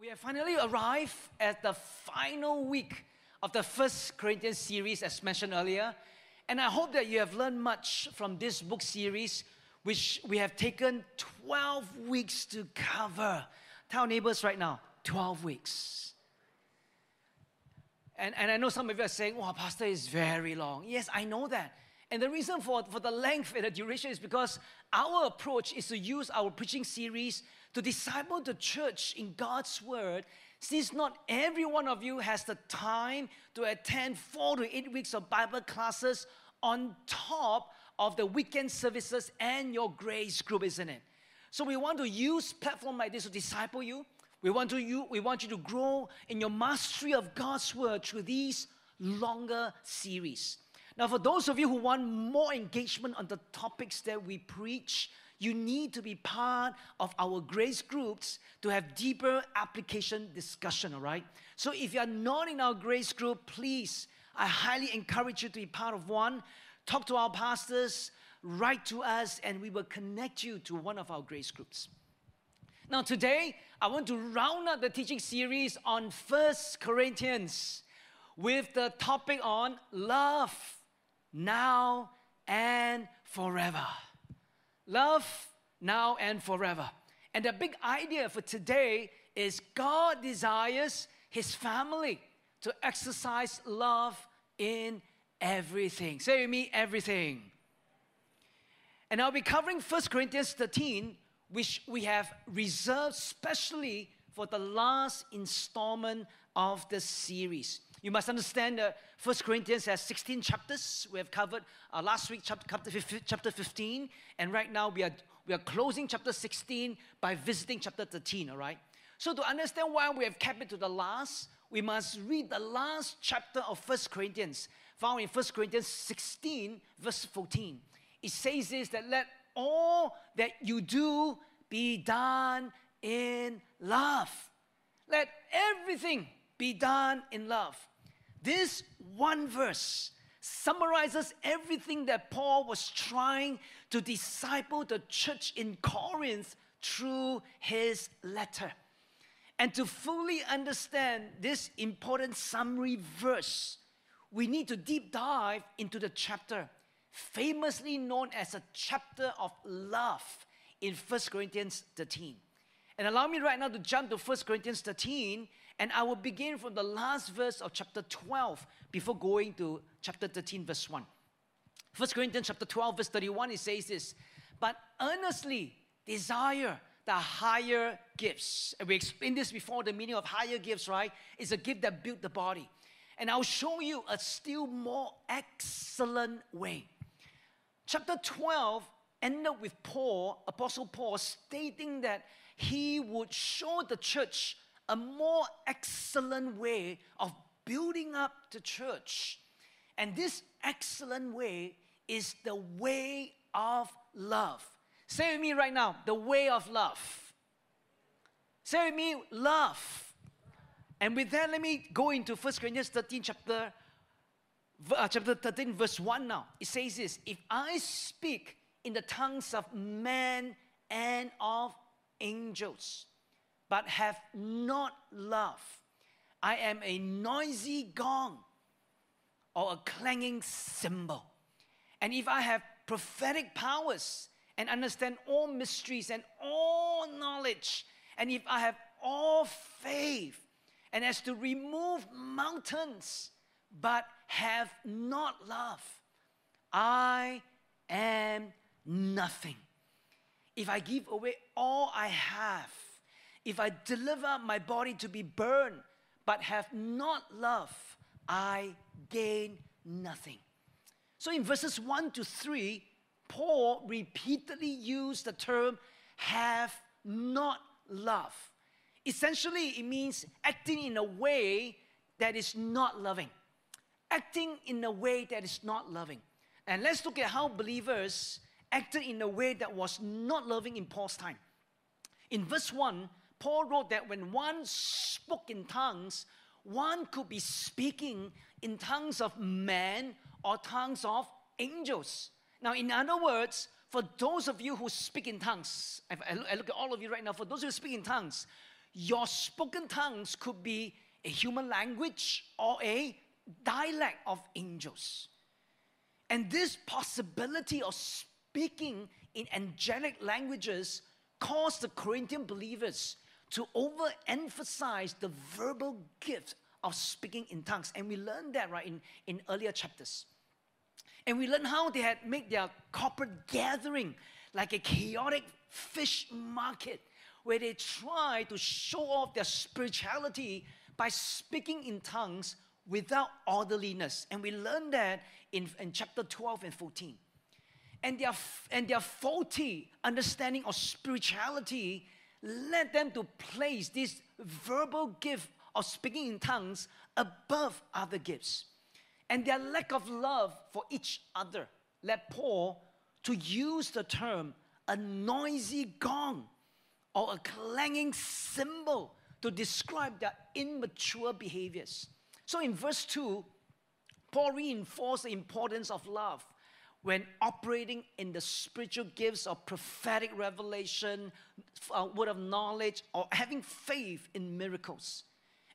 we have finally arrived at the final week of the first Corinthians series, as mentioned earlier. And I hope that you have learned much from this book series, which we have taken 12 weeks to cover. Tell neighbors right now 12 weeks. And, and I know some of you are saying, wow, Pastor is very long. Yes, I know that. And the reason for, for the length and the duration is because our approach is to use our preaching series to disciple the church in God's word, since not every one of you has the time to attend four to eight weeks of Bible classes on top of the weekend services and your grace group, isn't it? So we want to use platform like this to disciple you. We want to you, we want you to grow in your mastery of God's word through these longer series. Now, for those of you who want more engagement on the topics that we preach, you need to be part of our grace groups to have deeper application discussion, all right? So if you're not in our grace group, please, I highly encourage you to be part of one. Talk to our pastors, write to us, and we will connect you to one of our grace groups. Now, today, I want to round up the teaching series on First Corinthians with the topic on love now and forever. Love now and forever. And the big idea for today is God desires his family to exercise love in everything. Say with me, everything. And I'll be covering 1 Corinthians 13, which we have reserved specially for the last installment of the series. You must understand that 1 Corinthians has 16 chapters. We have covered uh, last week chapter, chapter 15, and right now we are, we are closing chapter 16 by visiting chapter 13, all right? So to understand why we have kept it to the last, we must read the last chapter of 1 Corinthians, found in 1 Corinthians 16, verse 14. It says this that let all that you do be done in love. Let everything be done in love. This one verse summarizes everything that Paul was trying to disciple the church in Corinth through his letter. And to fully understand this important summary verse, we need to deep dive into the chapter, famously known as a chapter of love in 1 Corinthians 13. And allow me right now to jump to 1 Corinthians 13 and I will begin from the last verse of chapter 12 before going to chapter 13, verse 1. 1 Corinthians chapter 12, verse 31, it says this, but earnestly desire the higher gifts. And we explained this before, the meaning of higher gifts, right? It's a gift that built the body. And I'll show you a still more excellent way. Chapter 12 ended with Paul, Apostle Paul, stating that he would show the church a more excellent way of building up the church. And this excellent way is the way of love. Say with me right now the way of love. Say with me, love. And with that, let me go into 1 Corinthians 13, chapter, uh, chapter 13, verse 1 now. It says this If I speak in the tongues of men and of angels, but have not love, I am a noisy gong or a clanging cymbal. And if I have prophetic powers and understand all mysteries and all knowledge, and if I have all faith, and as to remove mountains, but have not love, I am nothing. If I give away all I have, if I deliver my body to be burned, but have not love, I gain nothing. So in verses 1 to 3, Paul repeatedly used the term have not love. Essentially, it means acting in a way that is not loving. Acting in a way that is not loving. And let's look at how believers acted in a way that was not loving in Paul's time. In verse 1, Paul wrote that when one spoke in tongues, one could be speaking in tongues of men or tongues of angels. Now, in other words, for those of you who speak in tongues, I look at all of you right now, for those who speak in tongues, your spoken tongues could be a human language or a dialect of angels. And this possibility of speaking in angelic languages caused the Corinthian believers to overemphasize the verbal gift of speaking in tongues. And we learned that right in, in earlier chapters. And we learned how they had made their corporate gathering like a chaotic fish market where they try to show off their spirituality by speaking in tongues without orderliness. And we learned that in, in chapter 12 and 14. And their, and their faulty understanding of spirituality led them to place this verbal gift of speaking in tongues above other gifts. And their lack of love for each other led Paul to use the term a noisy gong or a clanging cymbal to describe their immature behaviors. So in verse 2, Paul reinforced the importance of love when operating in the spiritual gifts of prophetic revelation, uh, word of knowledge, or having faith in miracles.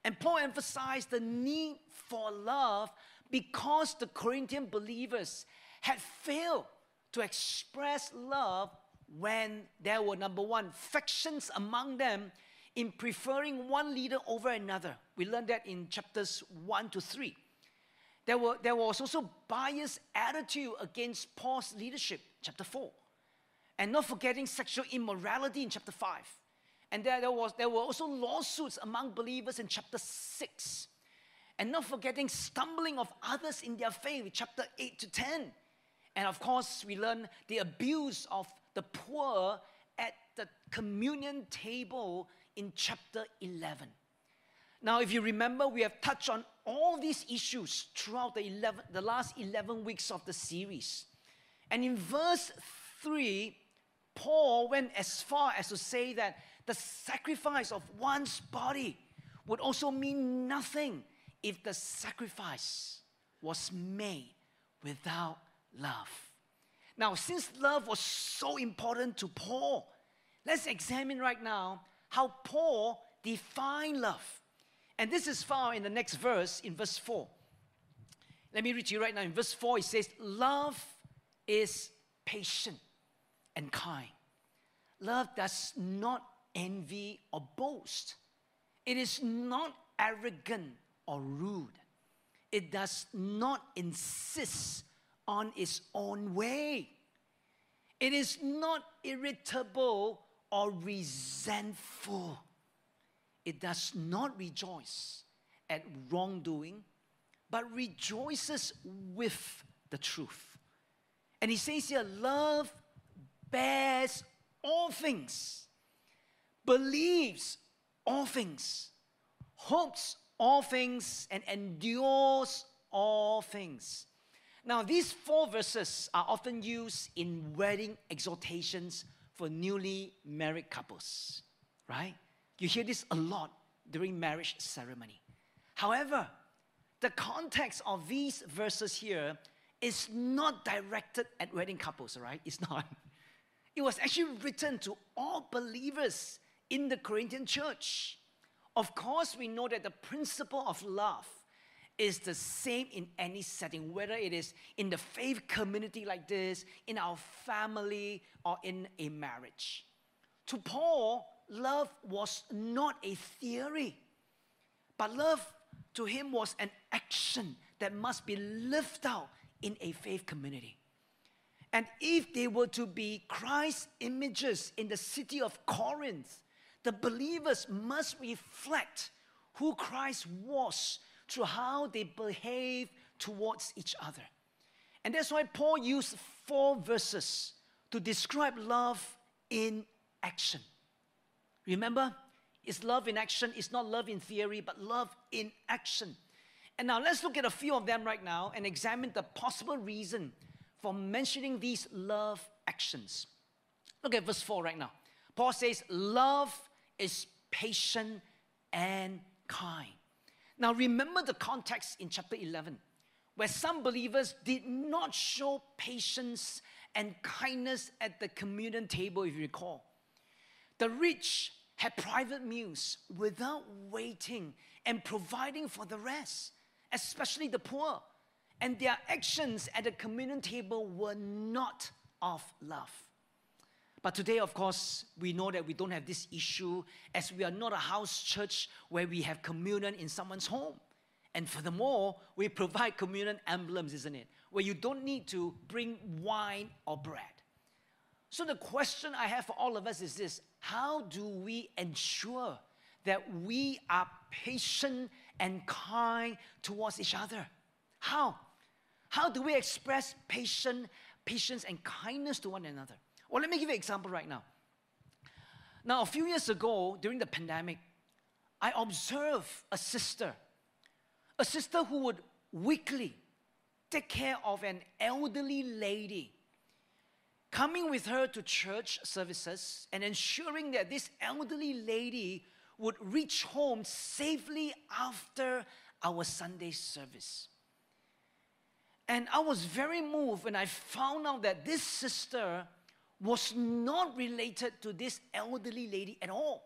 And Paul emphasized the need for love because the Corinthian believers had failed to express love when there were, number one, factions among them in preferring one leader over another. We learned that in chapters 1 to 3. There, were, there was also biased attitude against Paul's leadership, chapter 4. And not forgetting sexual immorality in chapter 5. And there, there, was, there were also lawsuits among believers in chapter 6. And not forgetting stumbling of others in their faith, chapter 8 to 10. And of course, we learn the abuse of the poor at the communion table in chapter 11. Now, if you remember, we have touched on all these issues throughout the, 11, the last 11 weeks of the series. And in verse 3, Paul went as far as to say that the sacrifice of one's body would also mean nothing if the sacrifice was made without love. Now, since love was so important to Paul, let's examine right now how Paul defined love. And this is found in the next verse, in verse 4. Let me read to you right now. In verse 4, it says, Love is patient and kind. Love does not envy or boast. It is not arrogant or rude. It does not insist on its own way. It is not irritable or resentful. It does not rejoice at wrongdoing, but rejoices with the truth. And he says here, love bears all things, believes all things, hopes all things, and endures all things. Now, these four verses are often used in wedding exhortations for newly married couples, right? You hear this a lot during marriage ceremony. However, the context of these verses here is not directed at wedding couples, right? It's not. It was actually written to all believers in the Corinthian church. Of course, we know that the principle of love is the same in any setting, whether it is in the faith community like this, in our family, or in a marriage. To Paul, love was not a theory, but love to him was an action that must be lived out in a faith community. And if they were to be Christ's images in the city of Corinth, the believers must reflect who Christ was through how they behave towards each other. And that's why Paul used four verses to describe love in action. Remember, it's love in action, it's not love in theory, but love in action. And now let's look at a few of them right now and examine the possible reason for mentioning these love actions. Look at verse 4 right now. Paul says, Love is patient and kind. Now, remember the context in chapter 11, where some believers did not show patience and kindness at the communion table, if you recall. The rich had private meals without waiting and providing for the rest, especially the poor. And their actions at the communion table were not of love. But today, of course, we know that we don't have this issue as we are not a house church where we have communion in someone's home. And furthermore, we provide communion emblems, isn't it? Where you don't need to bring wine or bread. So the question I have for all of us is this How do we ensure that we are patient and kind towards each other? How? How do we express patience, patience and kindness to one another? Well, let me give you an example right now. Now, a few years ago, during the pandemic, I observed a sister, a sister who would weekly take care of an elderly lady, coming with her to church services and ensuring that this elderly lady would reach home safely after our Sunday service. And I was very moved when I found out that this sister was not related to this elderly lady at all.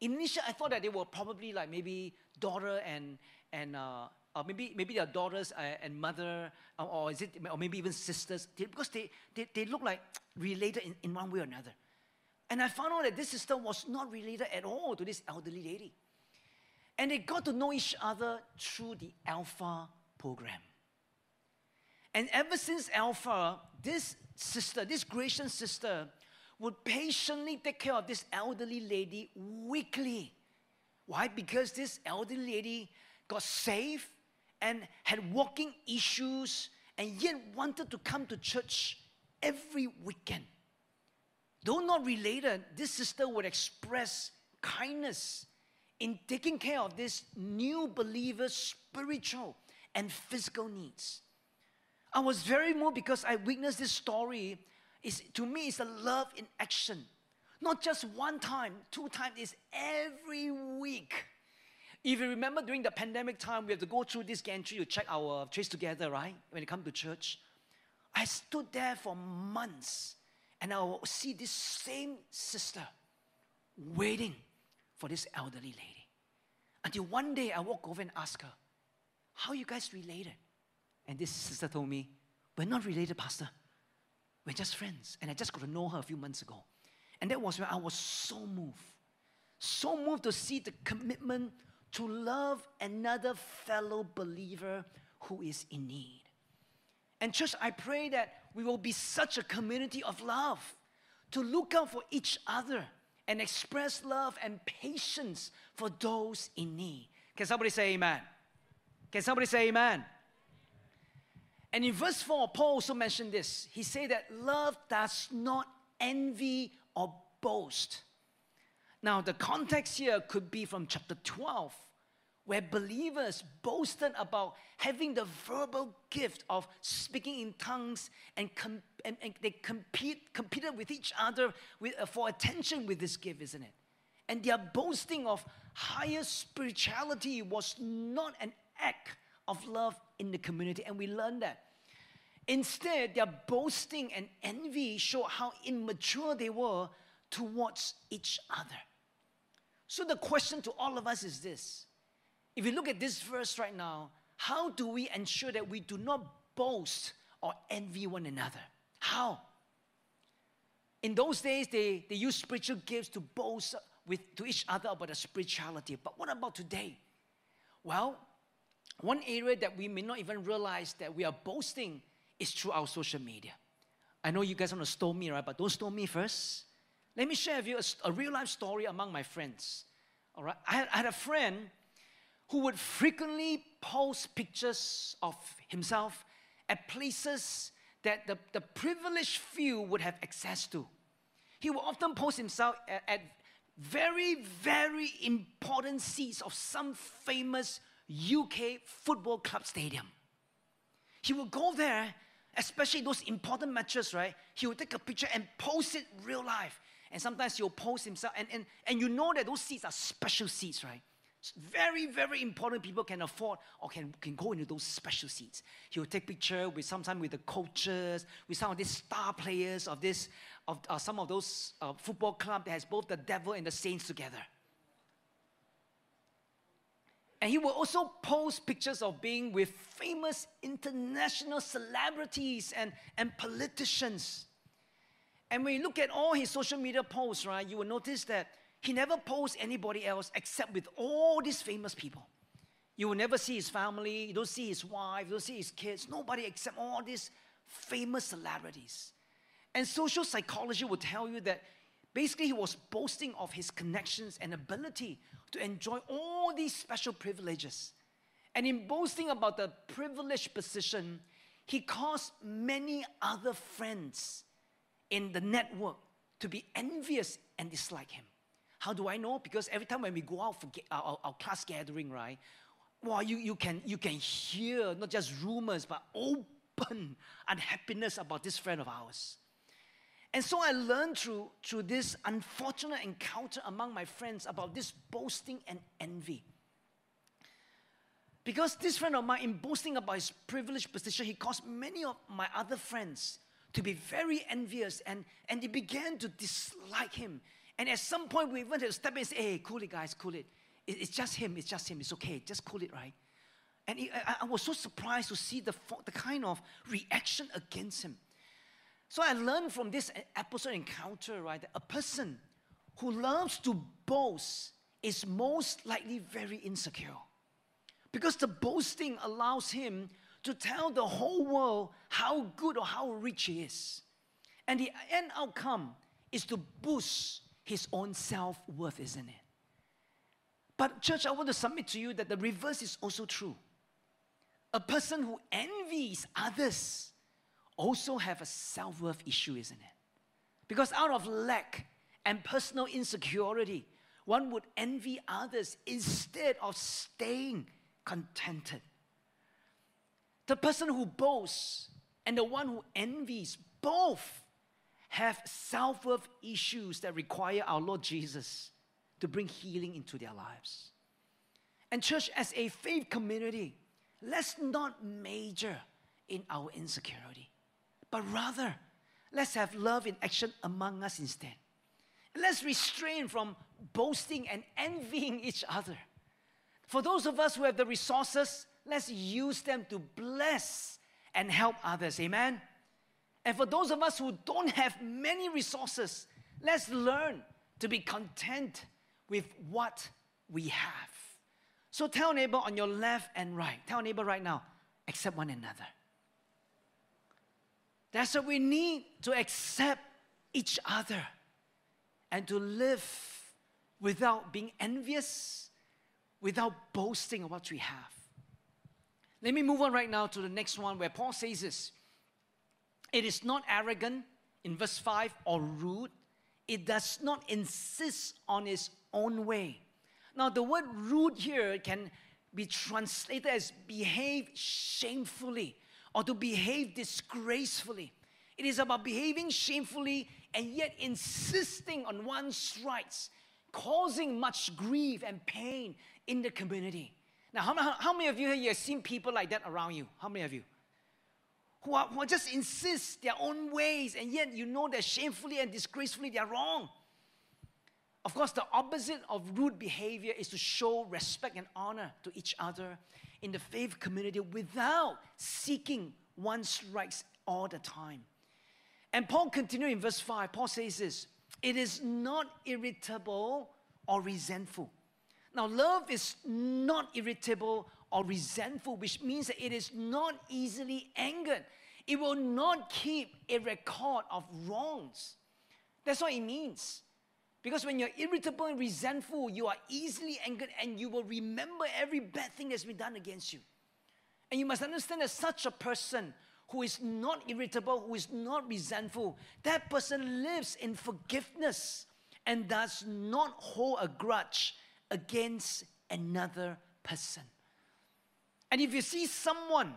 Initially, I thought that they were probably like maybe daughter and and uh, maybe maybe their daughters uh, and mother, or is it, or maybe even sisters, because they, they, they look like related in, in one way or another. And I found out that this sister was not related at all to this elderly lady. And they got to know each other through the Alpha program. And ever since Alpha, this sister, this gracious sister, would patiently take care of this elderly lady weekly. Why? Because this elderly lady got saved and had walking issues and yet wanted to come to church every weekend. Though not related, this sister would express kindness in taking care of this new believer's spiritual and physical needs. I was very moved because I witnessed this story. Is to me, it's a love in action. Not just one time, two times, it's every week. If you remember during the pandemic time, we have to go through this gantry to check our TraceTogether, right? When you come to church. I stood there for months and I will see this same sister waiting for this elderly lady. Until one day I walk over and ask her, How you guys related? And this sister told me, We're not related, Pastor. We're just friends. And I just got to know her a few months ago. And that was when I was so moved. So moved to see the commitment to love another fellow believer who is in need. And, church, I pray that we will be such a community of love to look out for each other and express love and patience for those in need. Can somebody say amen? Can somebody say amen? And in verse 4, Paul also mentioned this. He said that love does not envy or boast. Now, the context here could be from chapter 12, where believers boasted about having the verbal gift of speaking in tongues and, com- and, and, they compete, competed with each other with, uh, for attention with this gift, isn't it? And their boasting of higher spirituality was not an act of love in the community, and we learned that. Instead, their boasting and envy showed how immature they were towards each other. So, the question to all of us is this if you look at this verse right now, how do we ensure that we do not boast or envy one another? How? In those days, they, they used spiritual gifts to boast with, to each other about their spirituality. But what about today? Well, one area that we may not even realize that we are boasting is through our social media. I know you guys want to stone me, right? But don't stone me first. Let me share with you a, a real life story among my friends. All right, I had, I had a friend who would frequently post pictures of himself at places that the, the privileged few would have access to. He would often post himself at, at very, very important seats of some famous UK football club stadium. He would go there, especially those important matches, right? He would take a picture and post it real life. And sometimes he'll post himself, and, and, and you know that those seats are special seats, right? very, very important people can afford or can, can go into those special seats. He will take picture with sometimes with the coaches, with some of these star players of this, of uh, some of those uh, football club that has both the devil and the saints together. And he will also post pictures of being with famous international celebrities and, and politicians. And when you look at all his social media posts, right, you will notice that he never posts anybody else except with all these famous people. You will never see his family, you don't see his wife, you don't see his kids, nobody except all these famous celebrities. And social psychology will tell you that basically he was boasting of his connections and ability to enjoy all these special privileges. And in boasting about the privileged position, he caused many other friends in the network to be envious and dislike him. How do I know? Because every time when we go out for our, our class gathering, right? Well, you, you, can, you can hear not just rumors, but open unhappiness about this friend of ours. And so I learned through, through this unfortunate encounter among my friends about this boasting and envy. Because this friend of mine, in boasting about his privileged position, he caused many of my other friends to be very envious and, and they began to dislike him. And at some point, we went to step in and say, hey, cool it, guys, cool it. it. It's just him, it's just him, it's okay, just cool it, right? And it, I, I, was so surprised to see the, the kind of reaction against him. So I learned from this episode encounter, right, that a person who loves to boast is most likely very insecure. Because the boasting allows him to tell the whole world how good or how rich he is. And the end outcome is to boost his own self worth, isn't it? But, church, I want to submit to you that the reverse is also true. A person who envies others also have a self-worth issue, isn't it? Because out of lack and personal insecurity, one would envy others instead of staying contented. The person who boasts and the one who envies both have self worth issues that require our Lord Jesus to bring healing into their lives. And, church, as a faith community, let's not major in our insecurity but rather let's have love in action among us instead. Let's restrain from boasting and envying each other. For those of us who have the resources, let's use them to bless and help others. Amen. And for those of us who don't have many resources, let's learn to be content with what we have. So tell neighbor on your left and right, tell neighbor right now, accept one another. That's what we need to accept each other and to live without being envious, without boasting of what we have. Let me move on right now to the next one where Paul says this It is not arrogant in verse 5 or rude, it does not insist on its own way. Now, the word rude here can be translated as behave shamefully or to behave disgracefully. It is about behaving shamefully and yet insisting on one's rights, causing much grief and pain in the community. Now, how, how many of you here have seen people like that around you? How many of you? Who, are, who just insist their own ways and yet you know that shamefully and disgracefully they are wrong. Of course, the opposite of rude behavior is to show respect and honor to each other in the faith community without seeking one's rights all the time. And Paul continues in verse 5. Paul says this It is not irritable or resentful. Now, love is not irritable or resentful, which means that it is not easily angered. It will not keep a record of wrongs. That's what it means. Because when you're irritable and resentful, you are easily angered and you will remember every bad thing that's been done against you. And you must understand that such a person who is not irritable, who is not resentful, that person lives in forgiveness and does not hold a grudge against another person. And if you see someone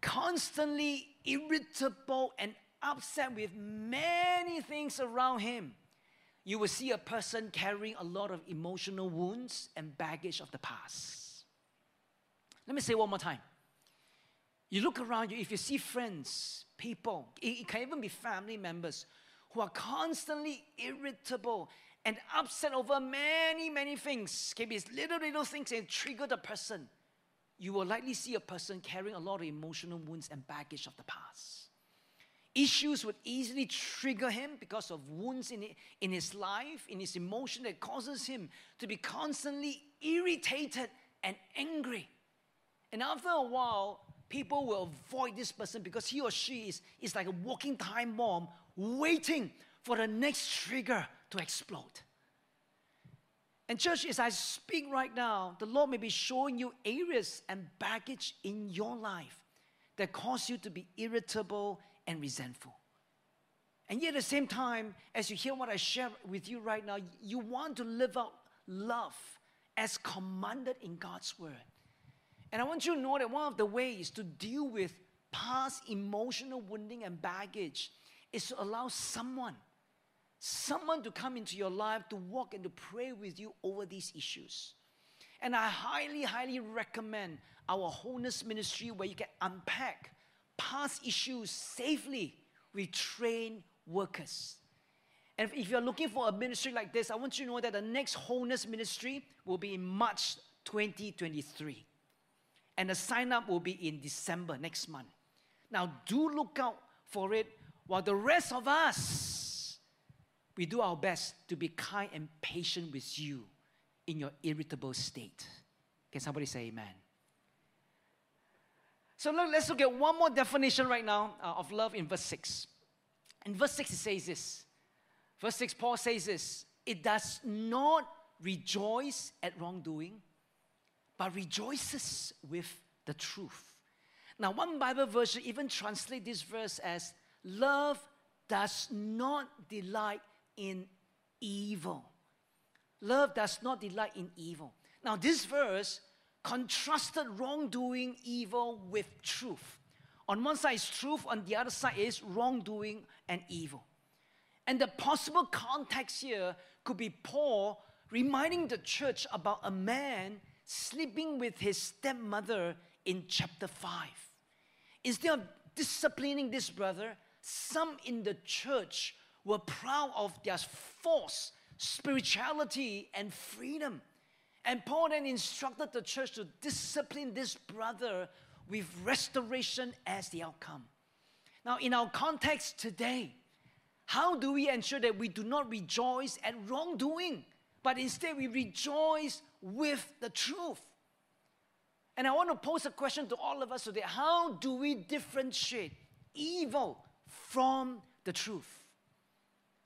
constantly irritable and upset with many things around him, you will see a person carrying a lot of emotional wounds and baggage of the past. Let me say one more time. You look around you, if you see friends, people, it can even be family members who are constantly irritable and upset over many, many things, can be little, little things and trigger the person, you will likely see a person carrying a lot of emotional wounds and baggage of the past. Issues would easily trigger him because of wounds in, in his life, in his emotion that causes him to be constantly irritated and angry. And after a while, people will avoid this person because he or she is, is like a walking time bomb waiting for the next trigger to explode. And, church, as I speak right now, the Lord may be showing you areas and baggage in your life that cause you to be irritable and resentful. And yet, at the same time, as you hear what I share with you right now, you want to live out love as commanded in God's word. And I want you to know that one of the ways to deal with past emotional wounding and baggage is to allow someone, someone to come into your life to walk and to pray with you over these issues. And I highly, highly recommend our wholeness ministry where you can unpack past issues safely with trained workers. And if you're looking for a ministry like this, I want you to know that the next wholeness ministry will be in March 2023. And the sign up will be in December next month. Now, do look out for it while the rest of us, we do our best to be kind and patient with you in your irritable state. Can somebody say amen? So look, let's look at one more definition right now uh, of love in verse 6. In verse 6, it says this. Verse 6, Paul says this it does not rejoice at wrongdoing, but rejoices with the truth. Now, one Bible version even translate this verse as love does not delight in evil. Love does not delight in evil. Now, this verse contrasted wrongdoing, evil with truth. On one side is truth, on the other side is wrongdoing and evil. And the possible context here could be Paul reminding the church about a man sleeping with his stepmother in chapter 5. Instead of disciplining this brother, some in the church were proud of their force, spirituality and freedom. And Paul then instructed the church to discipline this brother with restoration as the outcome. Now, in our context today, how do we ensure that we do not rejoice at wrongdoing, but instead we rejoice with the truth? And I want to pose a question to all of us today How do we differentiate evil from the truth?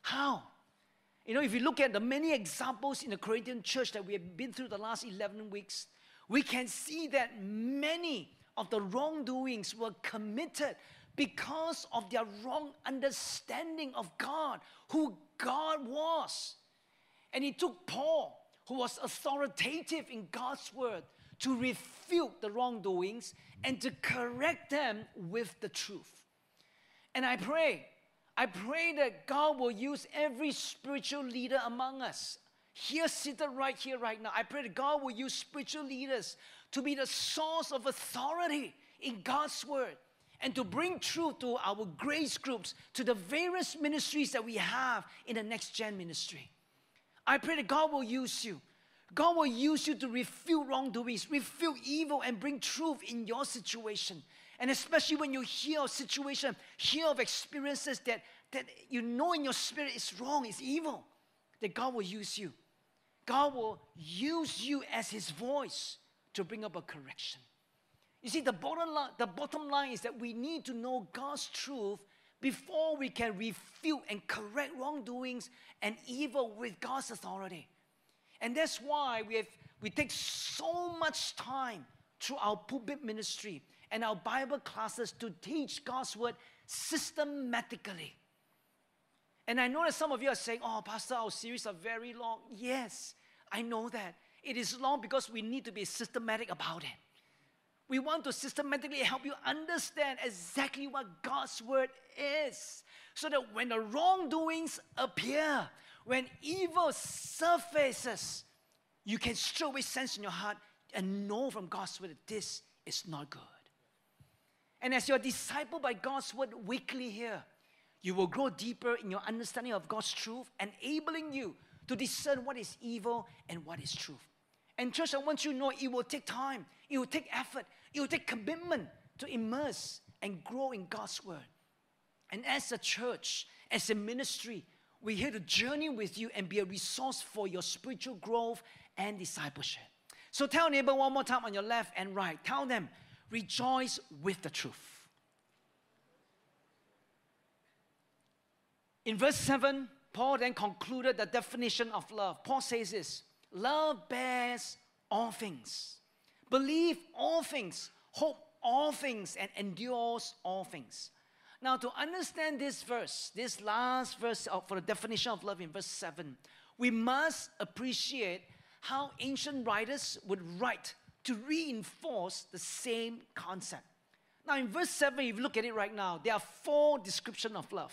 How? You know, if you look at the many examples in the Corinthian church that we have been through the last 11 weeks, we can see that many of the wrongdoings were committed because of their wrong understanding of God, who God was. And it took Paul, who was authoritative in God's word, to refute the wrongdoings and to correct them with the truth. And I pray I pray that God will use every spiritual leader among us, here seated right here, right now. I pray that God will use spiritual leaders to be the source of authority in God's word and to bring truth to our grace groups, to the various ministries that we have in the next gen ministry. I pray that God will use you. God will use you to refute wrongdoings, refute evil, and bring truth in your situation. And especially when you hear of situation, hear of experiences that, that you know in your spirit is wrong, is evil, that God will use you. God will use you as his voice to bring up a correction. You see, the bottom line, the bottom line is that we need to know God's truth before we can refute and correct wrongdoings and evil with God's authority. And that's why we have we take so much time through our pulpit ministry and our Bible classes to teach God's word systematically. And I know that some of you are saying, oh, Pastor, our series are very long. Yes, I know that. It is long because we need to be systematic about it. We want to systematically help you understand exactly what God's word is so that when the wrongdoings appear, when evil surfaces, you can straightway sense in your heart and know from God's word that this is not good. And as you're discipled by God's word weekly here, you will grow deeper in your understanding of God's truth, enabling you to discern what is evil and what is truth. And, church, I want you to know it will take time, it will take effort, it will take commitment to immerse and grow in God's word. And as a church, as a ministry, we're here to journey with you and be a resource for your spiritual growth and discipleship. So tell neighbor one more time on your left and right. Tell them, rejoice with the truth. In verse 7, Paul then concluded the definition of love. Paul says this love bears all things, believe all things, hope all things, and endures all things. Now, to understand this verse, this last verse for the definition of love in verse 7, we must appreciate how ancient writers would write to reinforce the same concept. Now, in verse 7, if you look at it right now, there are four descriptions of love.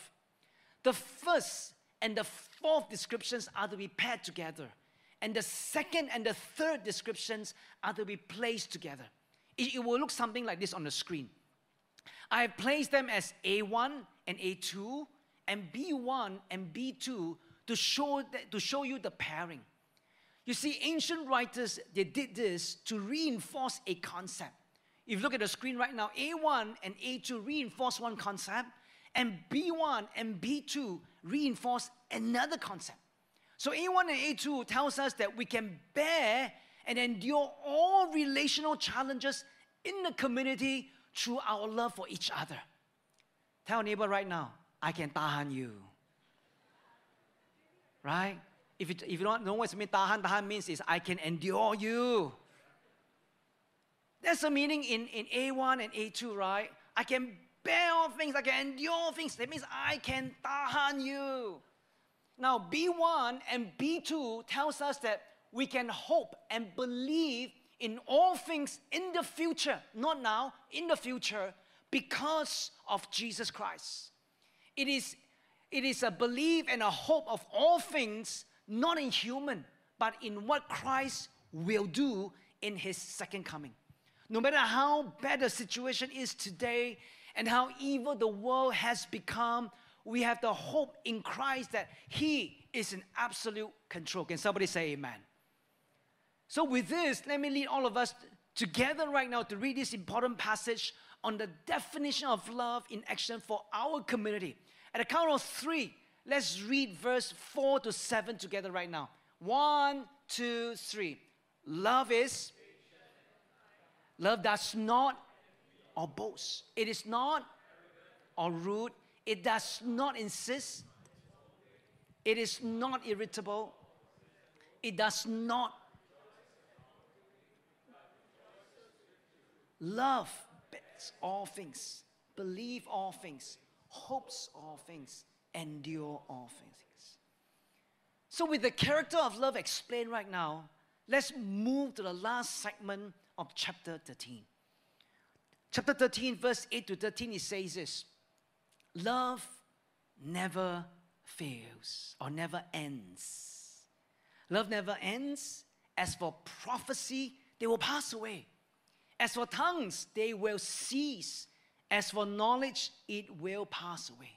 The first and the fourth descriptions are to be paired together, and the second and the third descriptions are to be placed together. It, it will look something like this on the screen. I have placed them as A1 and A2 and B1 and B2 to show, that, to show you the pairing. You see, ancient writers, they did this to reinforce a concept. If you look at the screen right now, A1 and A2 reinforce one concept, and B1 and B2 reinforce another concept. So A1 and A2 tells us that we can bear and endure all relational challenges in the community through our love for each other. Tell neighbor right now, I can tahan you. Right? If you, if you don't know what mean tahan, tahan means is I can endure you. That's the meaning in, in A1 and A2, right? I can bear all things, I can endure things. That means I can tahan you. Now, B1 and B2 tells us that we can hope and believe in all things in the future, not now, in the future, because of Jesus Christ. It is, it is a belief and a hope of all things not in human, but in what Christ will do in his second coming. No matter how bad the situation is today and how evil the world has become, we have the hope in Christ that he is in absolute control. Can somebody say amen? So, with this, let me lead all of us together right now to read this important passage on the definition of love in action for our community. At the count of three, Let's read verse 4 to 7 together right now. One, two, three. Love is, love does not or boast. It is not or rude. It does not insist. It is not irritable. It does not. Love all things, believe all things, hopes all things endure all things. So, with the character of love explained right now, let's move to the last segment of chapter 13. Chapter 13, verse 8 to 13, it says this Love never fails or never ends. Love never ends. As for prophecy, they will pass away. As for tongues, they will cease. As for knowledge, it will pass away.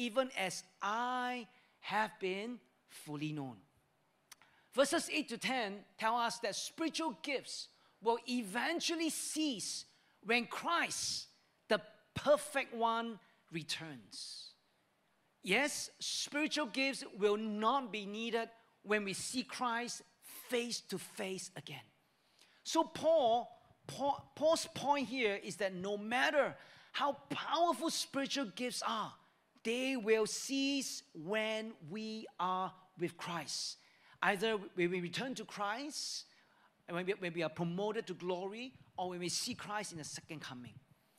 even as I have been fully known. Verses 8 to 10 tell us that spiritual gifts will eventually cease when Christ, the perfect one, returns. Yes, spiritual gifts will not be needed when we see Christ face to face again. So, Paul, Paul, Paul's point here is that no matter how powerful spiritual gifts are, they will cease when we are with Christ. Either when we return to Christ, when we, when we are promoted to glory, or when we see Christ in the second coming.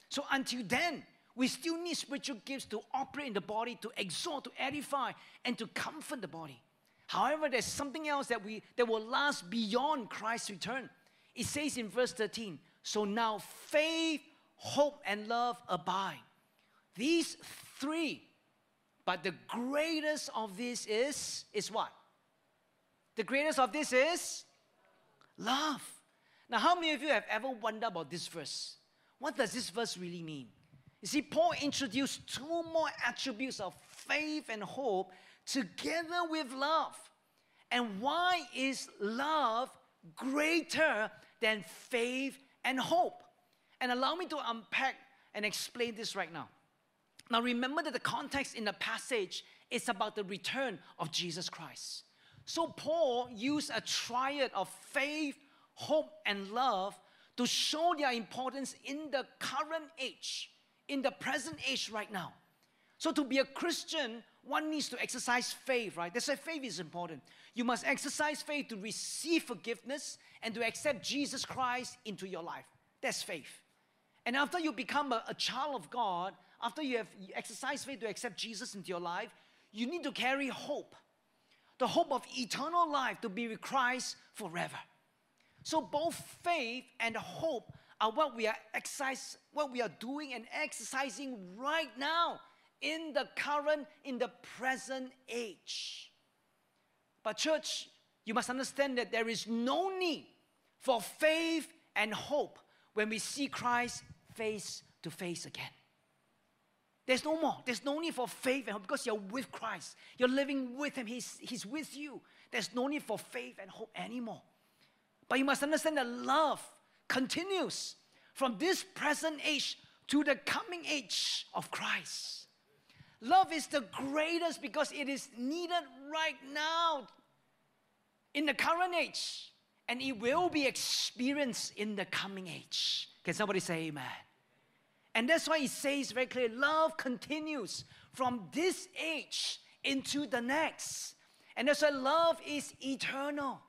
So until then, we still need spiritual gifts to operate in the body, to exhort, to edify, and to comfort the body. However, there's something else that we that will last beyond Christ's return. It says in verse 13, so now faith, hope, and love abide. These three, but the greatest of this is is what? The greatest of this is love. Now, how many of you have ever wondered about this verse? What does this verse really mean? You see, Paul introduced two more attributes of faith and hope together with love. And why is love greater than faith and hope? And allow me to unpack and explain this right now. Now, remember that the context in the passage is about the return of Jesus Christ. So, Paul used a triad of faith, hope, and love to show their importance in the current age in the present age right now. So, to be a Christian, one needs to exercise faith, right? That's why faith is important. You must exercise faith to receive forgiveness and to accept Jesus Christ into your life. That's faith. And after you become a, a child of God, after you have exercised faith to accept Jesus into your life, you need to carry hope the hope of eternal life to be with Christ forever. So both faith and hope are what we are exercise, what we are doing and exercising right now in the current, in the present age. But, church, you must understand that there is no need for faith and hope when we see Christ face to face again. There's no more. There's no need for faith and hope because you're with Christ. You're living with Him. He's, he's with you. There's no need for faith and hope anymore. But you must understand that love continues from this present age to the coming age of Christ. Love is the greatest because it is needed right now in the current age, and it will be experienced in the coming age. Can somebody say amen? And that's why he says very clearly love continues from this age into the next. And that's why love is eternal.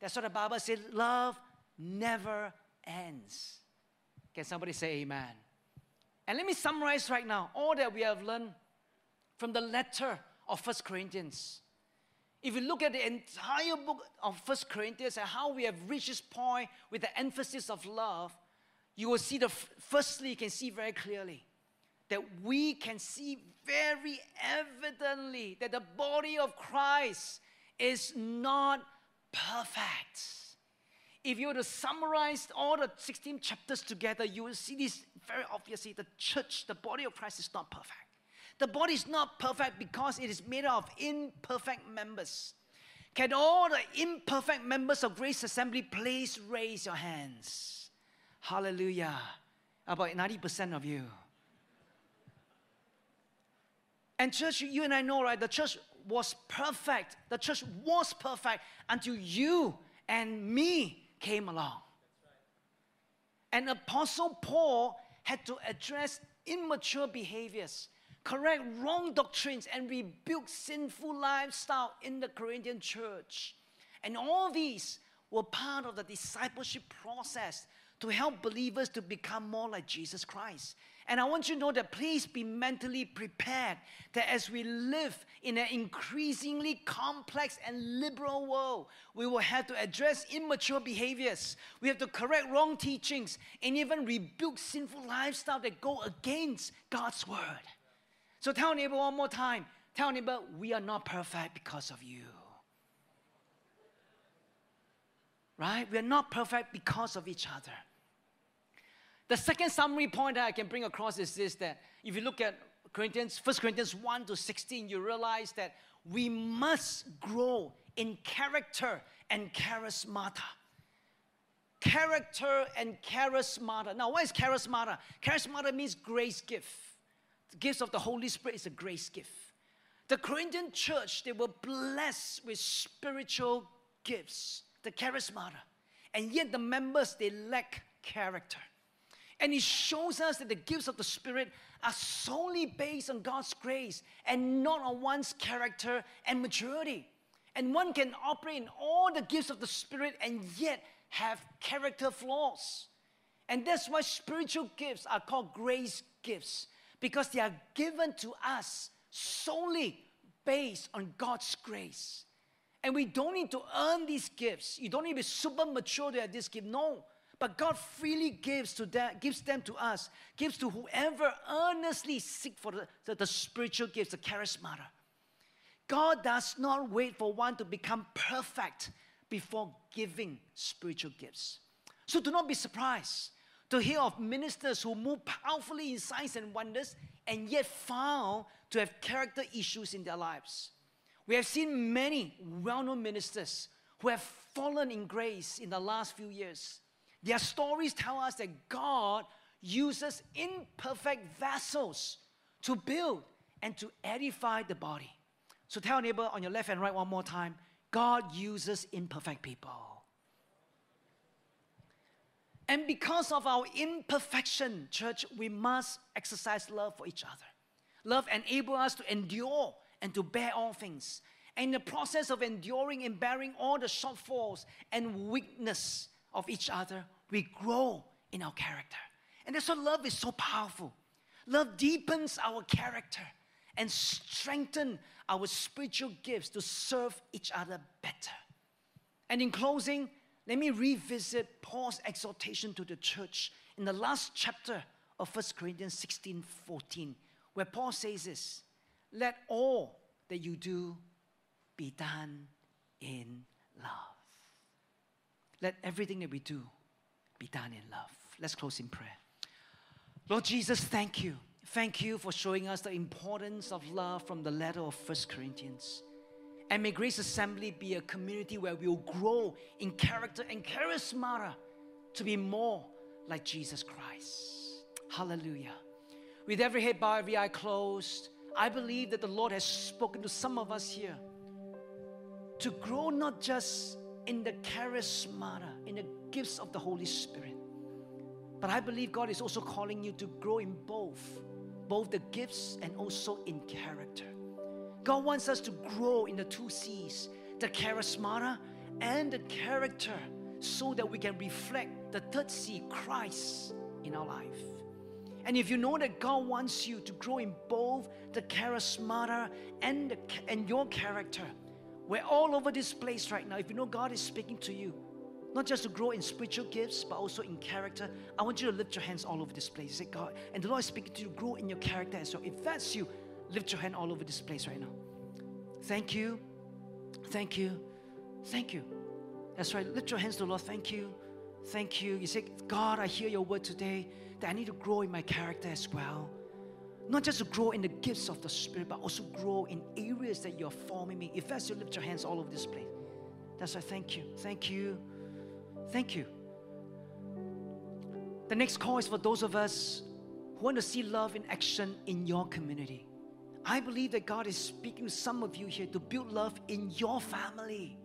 That's what the Bible says love never ends. Can somebody say amen? And let me summarize right now all that we have learned from the letter of First Corinthians. If you look at the entire book of First Corinthians and how we have reached this point with the emphasis of love, you will see the firstly, you can see very clearly that we can see very evidently that the body of Christ is not perfect. If you were to summarize all the 16 chapters together, you will see this very obviously. The church, the body of Christ, is not perfect. The body is not perfect because it is made of imperfect members. Can all the imperfect members of Grace Assembly please raise your hands? Hallelujah. About 90% of you. And church, you and I know, right? The church was perfect. The church was perfect until you and me came along. And Apostle Paul had to address immature behaviors, correct wrong doctrines, and rebuke sinful lifestyle in the Corinthian church. And all these were part of the discipleship process to help believers to become more like Jesus Christ. And I want you to know that please be mentally prepared that as we live in an increasingly complex and liberal world, we will have to address immature behaviors. We have to correct wrong teachings and even rebuke sinful lifestyle that go against God's word. So tell neighbor one more time. Tell neighbor, we are not perfect because of you. Right? We are not perfect because of each other. The second summary point that I can bring across is this that if you look at Corinthians, 1 Corinthians 1 to 16, you realize that we must grow in character and charismata. Character and charismata. Now, what is charismata? Charismata means grace gift. The gifts of the Holy Spirit is a grace gift. The Corinthian church, they were blessed with spiritual gifts, the charismata. And yet the members, they lack character. And it shows us that the gifts of the Spirit are solely based on God's grace and not on one's character and maturity. And one can operate in all the gifts of the Spirit and yet have character flaws. And that's why spiritual gifts are called grace gifts, because they are given to us solely based on God's grace. And we don't need to earn these gifts. You don't need to be super mature to have this gift. No. But God freely gives to that, gives them to us, gives to whoever earnestly seek for the, the, the spiritual gifts, the charismata. God does not wait for one to become perfect before giving spiritual gifts. So do not be surprised to hear of ministers who move powerfully in signs and wonders and yet found to have character issues in their lives. We have seen many well known ministers who have fallen in grace in the last few years. Their stories tell us that God uses imperfect vessels to build and to edify the body. So tell neighbor on your left and right one more time God uses imperfect people. And because of our imperfection, church, we must exercise love for each other. Love enables us to endure and to bear all things. And in the process of enduring and bearing all the shortfalls and weakness of each other, we grow in our character. And that's why love is so powerful. Love deepens our character and strengthens our spiritual gifts to serve each other better. And in closing, let me revisit Paul's exhortation to the church in the last chapter of 1 Corinthians 16 14, where Paul says this Let all that you do be done in love. Let everything that we do be done in love. Let's close in prayer. Lord Jesus, thank you. Thank you for showing us the importance of love from the letter of First Corinthians. And may Grace Assembly be a community where we will grow in character and charisma to be more like Jesus Christ. Hallelujah. With every head bowed, every eye closed, I believe that the Lord has spoken to some of us here to grow not just in the charisma, in the gifts of the Holy Spirit, but I believe God is also calling you to grow in both, both the gifts and also in character. God wants us to grow in the two C's the charismata and the character so that we can reflect the third C, Christ, in our life. And if you know that God wants you to grow in both the charismata and, the, and your character, we're all over this place right now. If you know God is speaking to you, not just to grow in spiritual gifts, but also in character, I want you to lift your hands all over this place. Say, God, and the Lord is speaking to you, grow in your character as well. If that's you, lift your hand all over this place right now. Thank you. Thank you. Thank you. That's right. Lift your hands to the Lord. Thank you. Thank you. You say, God, I hear your word today that I need to grow in my character as well. Not just to grow in the gifts of the Spirit, but also grow in areas that you're forming me. If that's you, lift your hands all over this place. That's why thank you. Thank you. Thank you. The next call is for those of us who want to see love in action in your community. I believe that God is speaking to some of you here to build love in your family.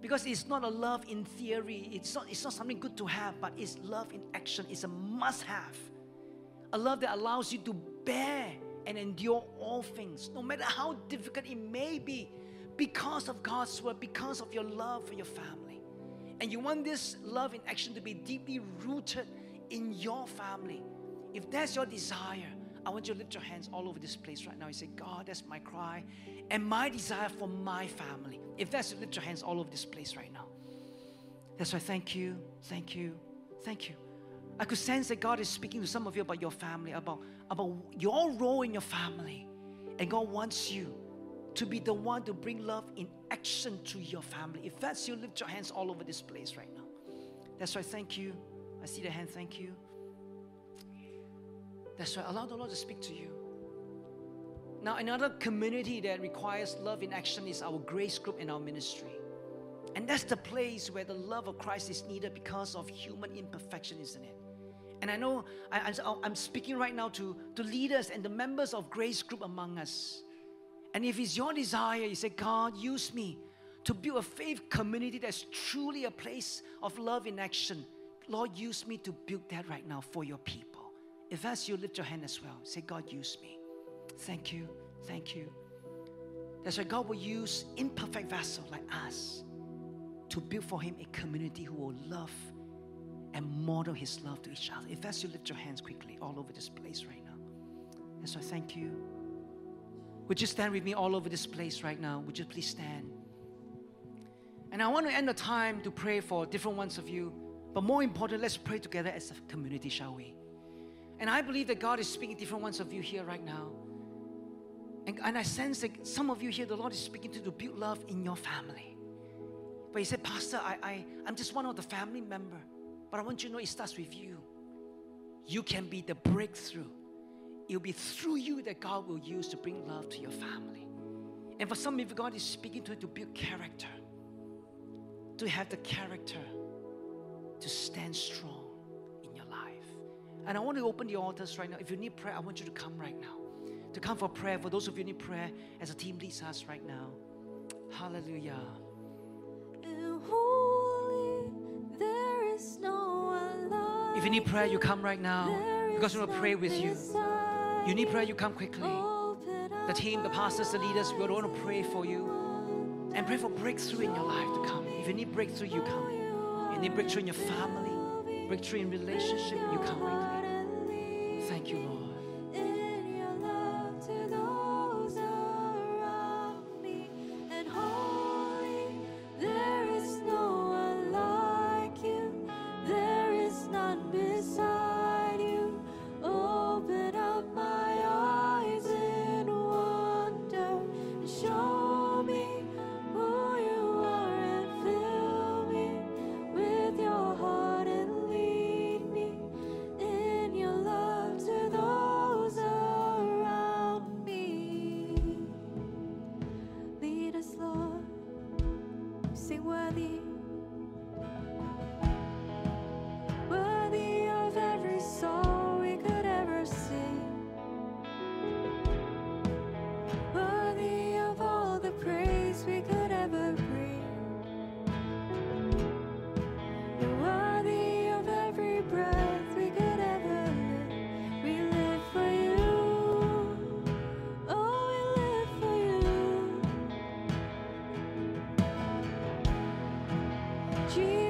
Because it's not a love in theory, it's not, it's not something good to have, but it's love in action. It's a must have. A love that allows you to bear and endure all things, no matter how difficult it may be, because of God's word, because of your love for your family. And you want this love in action to be deeply rooted in your family. If that's your desire, I want you to lift your hands all over this place right now. You say, God, that's my cry and my desire for my family. If that's lift your hands all over this place right now. That's why thank you, thank you, thank you. I could sense that God is speaking to some of you about your family, about, about your role in your family. And God wants you to be the one to bring love in action to your family. If that's you, lift your hands all over this place right now. That's why thank you. I see the hand, thank you. That's right. Allow the Lord to speak to you. Now, another community that requires love in action is our grace group and our ministry. And that's the place where the love of Christ is needed because of human imperfection, isn't it? And I know I, am speaking right now to, to leaders and the members of grace group among us. And if it's your desire, you say, God, use me to build a faith community that's truly a place of love in action. Lord, use me to build that right now for your people. If that's you, lift your hand as well. Say, God, use me. Thank you. Thank you. That's why God will use imperfect vessels like us to build for Him a community who will love and model His love to each other. If that's you, lift your hands quickly all over this place right now. And so I thank you. Would you stand with me all over this place right now? Would you please stand? And I want to end the time to pray for different ones of you. But more important, let's pray together as a community, shall we? And I believe that God is speaking different ones of you here right now. And, and I sense that some of you here, the Lord is speaking to to build love in your family. But He said, Pastor, I, I, I'm just one of the family member. But I want you to know it starts with you. You can be the breakthrough. It'll be through you that God will use to bring love to your family. And for some of you, God is speaking to you to build character, to have the character to stand strong in your life. And I want to open the altars right now. If you need prayer, I want you to come right now. To come for prayer. For those of you who need prayer, as a team leads us right now. Hallelujah. If you need prayer, you come right now because we to pray with you. You need prayer, you come quickly. The team, the pastors, the leaders, we want to pray for you and pray for breakthrough in your life to come. If you need breakthrough, you come. You need breakthrough in your family, breakthrough in relationship, you come quickly. Thank you, Lord. Jesus.